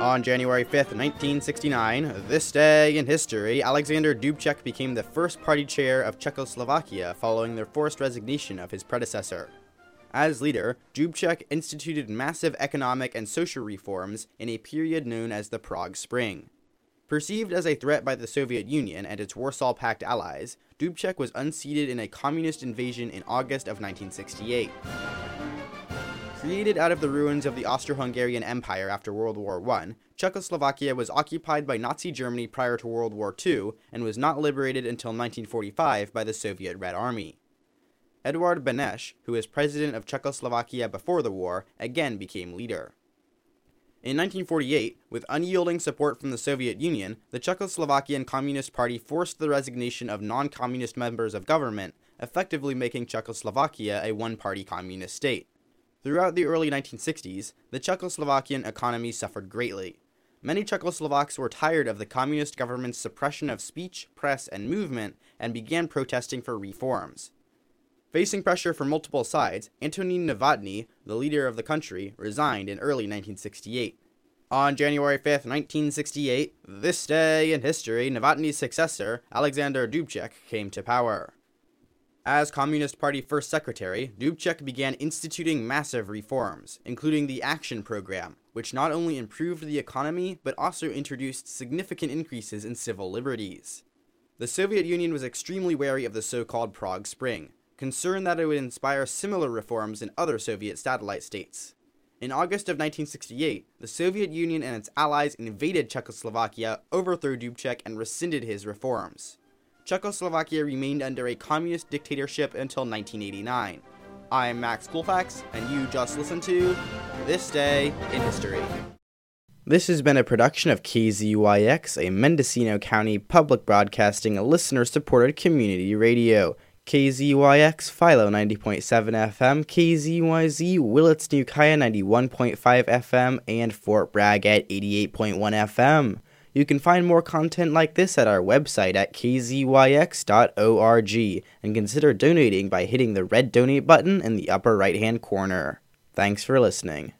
On January 5th, 1969, this day in history, Alexander Dubček became the first party chair of Czechoslovakia following the forced resignation of his predecessor. As leader, Dubček instituted massive economic and social reforms in a period known as the Prague Spring. Perceived as a threat by the Soviet Union and its Warsaw Pact allies, Dubček was unseated in a communist invasion in August of 1968. Created out of the ruins of the Austro Hungarian Empire after World War I, Czechoslovakia was occupied by Nazi Germany prior to World War II and was not liberated until 1945 by the Soviet Red Army. Eduard Beneš, who was president of Czechoslovakia before the war, again became leader. In 1948, with unyielding support from the Soviet Union, the Czechoslovakian Communist Party forced the resignation of non communist members of government, effectively making Czechoslovakia a one party communist state. Throughout the early 1960s, the Czechoslovakian economy suffered greatly. Many Czechoslovaks were tired of the communist government's suppression of speech, press, and movement and began protesting for reforms. Facing pressure from multiple sides, Antonín Novotný, the leader of the country, resigned in early 1968. On January 5, 1968, this day in history, Novotny's successor, Alexander Dubček, came to power. As Communist Party First Secretary, Dubček began instituting massive reforms, including the Action Program, which not only improved the economy but also introduced significant increases in civil liberties. The Soviet Union was extremely wary of the so called Prague Spring, concerned that it would inspire similar reforms in other Soviet satellite states. In August of 1968, the Soviet Union and its allies invaded Czechoslovakia, overthrew Dubček, and rescinded his reforms. Czechoslovakia remained under a communist dictatorship until 1989. I'm Max Colfax, and you just listened to This Day in History. This has been a production of KZYX, a Mendocino County public broadcasting, listener supported community radio. KZYX, Philo 90.7 FM, KZYZ, Willits New Kaya 91.5 FM, and Fort Bragg at 88.1 FM. You can find more content like this at our website at kzyx.org and consider donating by hitting the red donate button in the upper right hand corner. Thanks for listening.